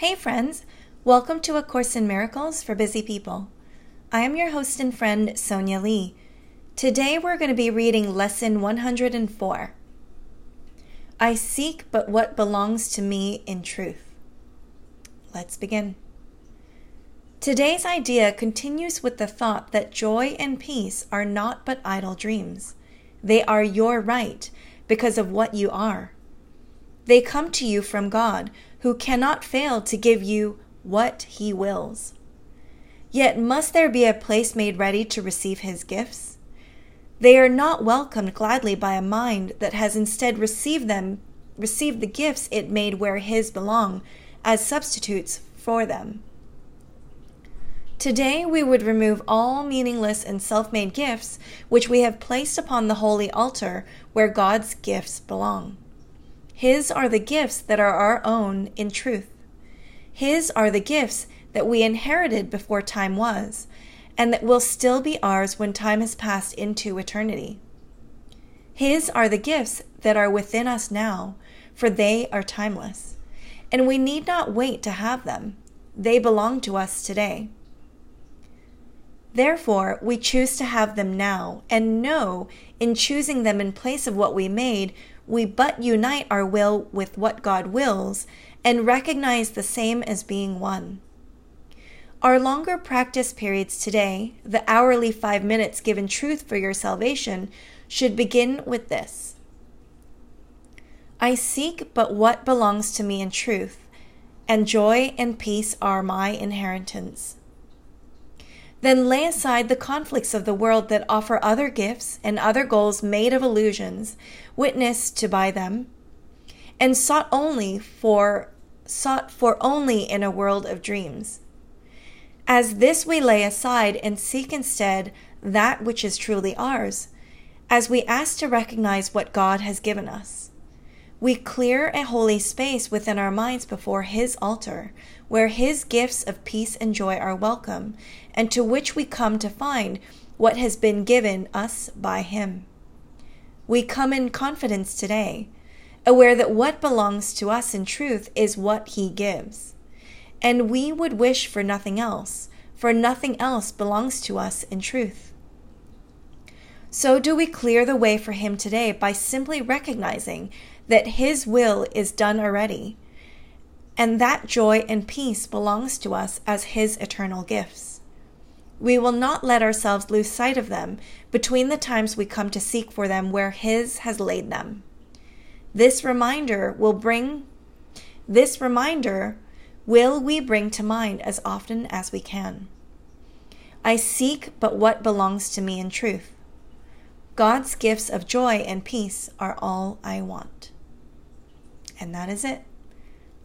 Hey, friends! Welcome to A Course in Miracles for Busy People. I am your host and friend, Sonia Lee. Today we're going to be reading Lesson 104. I seek but what belongs to me in truth. Let's begin. Today's idea continues with the thought that joy and peace are not but idle dreams. They are your right because of what you are. They come to you from God, who cannot fail to give you what he wills. Yet must there be a place made ready to receive his gifts? They are not welcomed gladly by a mind that has instead received them, received the gifts it made where his belong, as substitutes for them. Today we would remove all meaningless and self made gifts which we have placed upon the holy altar where God's gifts belong. His are the gifts that are our own in truth. His are the gifts that we inherited before time was, and that will still be ours when time has passed into eternity. His are the gifts that are within us now, for they are timeless, and we need not wait to have them. They belong to us today. Therefore, we choose to have them now, and know in choosing them in place of what we made, we but unite our will with what God wills and recognize the same as being one. Our longer practice periods today, the hourly five minutes given truth for your salvation, should begin with this I seek but what belongs to me in truth, and joy and peace are my inheritance. Then lay aside the conflicts of the world that offer other gifts and other goals made of illusions, witnessed to by them, and sought only for sought for only in a world of dreams. As this we lay aside and seek instead that which is truly ours, as we ask to recognize what God has given us. We clear a holy space within our minds before His altar, where His gifts of peace and joy are welcome, and to which we come to find what has been given us by Him. We come in confidence today, aware that what belongs to us in truth is what He gives. And we would wish for nothing else, for nothing else belongs to us in truth. So do we clear the way for Him today by simply recognizing that His will is done already, and that joy and peace belongs to us as His eternal gifts. We will not let ourselves lose sight of them between the times we come to seek for them where His has laid them. This reminder will bring, this reminder will we bring to mind as often as we can. I seek but what belongs to me in truth. God's gifts of joy and peace are all I want. And that is it.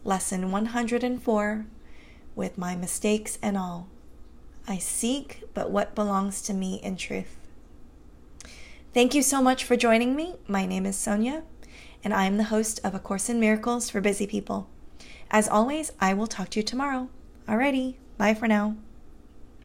Lesson 104 With my mistakes and all. I seek but what belongs to me in truth. Thank you so much for joining me. My name is Sonia, and I am the host of A Course in Miracles for Busy People. As always, I will talk to you tomorrow. Alrighty, bye for now.